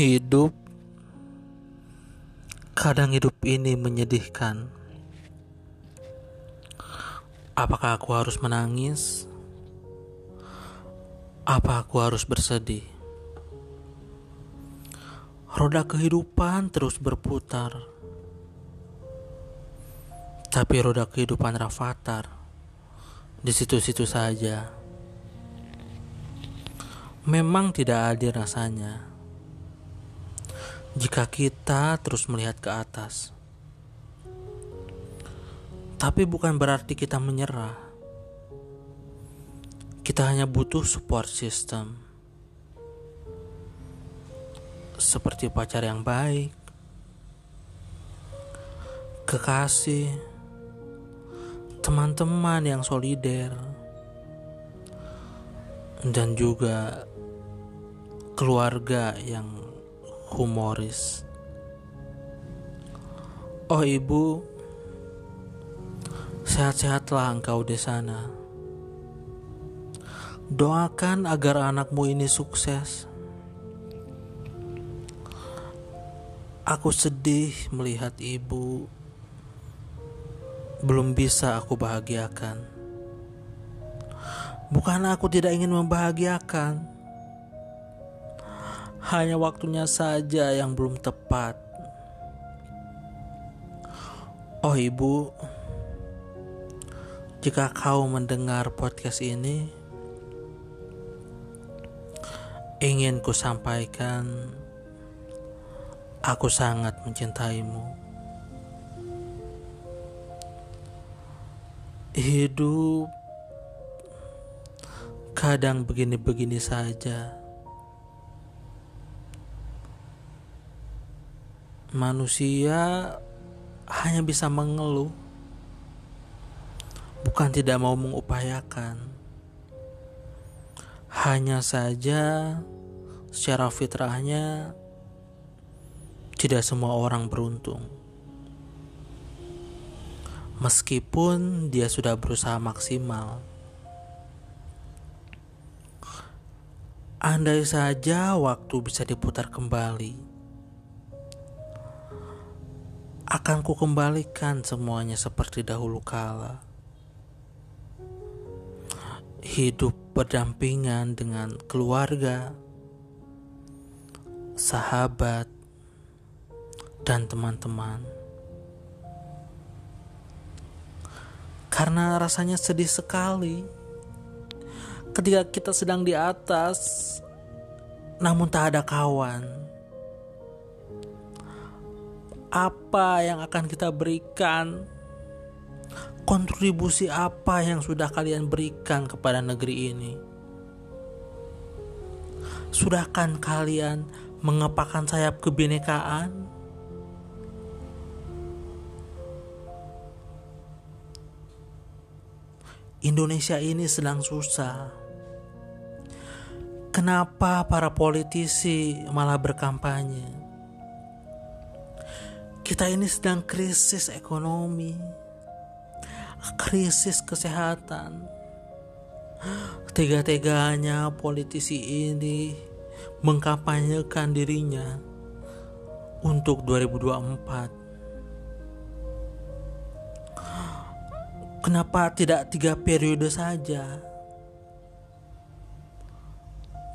Hidup kadang hidup ini menyedihkan. Apakah aku harus menangis? Apa aku harus bersedih? Roda kehidupan terus berputar. Tapi roda kehidupan Rafathar di situ-situ saja. Memang tidak adil rasanya jika kita terus melihat ke atas. Tapi bukan berarti kita menyerah. Kita hanya butuh support system. Seperti pacar yang baik, kekasih, teman-teman yang solider, dan juga keluarga yang humoris. Oh ibu, sehat-sehatlah engkau di sana. Doakan agar anakmu ini sukses. Aku sedih melihat ibu belum bisa aku bahagiakan. Bukan aku tidak ingin membahagiakan, hanya waktunya saja yang belum tepat. Oh, ibu, jika kau mendengar podcast ini, ingin ku sampaikan, aku sangat mencintaimu. Hidup kadang begini-begini saja. Manusia hanya bisa mengeluh, bukan tidak mau mengupayakan. Hanya saja, secara fitrahnya, tidak semua orang beruntung. Meskipun dia sudah berusaha maksimal, andai saja waktu bisa diputar kembali akan kukembalikan semuanya seperti dahulu kala. Hidup berdampingan dengan keluarga, sahabat, dan teman-teman. Karena rasanya sedih sekali ketika kita sedang di atas, namun tak ada kawan apa yang akan kita berikan, kontribusi apa yang sudah kalian berikan kepada negeri ini. Sudahkan kalian mengepakkan sayap kebinekaan? Indonesia ini sedang susah. Kenapa para politisi malah berkampanye? Kita ini sedang krisis ekonomi, krisis kesehatan. Tega-teganya politisi ini mengkampanyekan dirinya untuk 2024. Kenapa tidak tiga periode saja?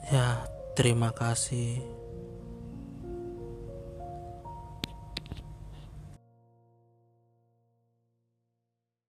Ya, terima kasih.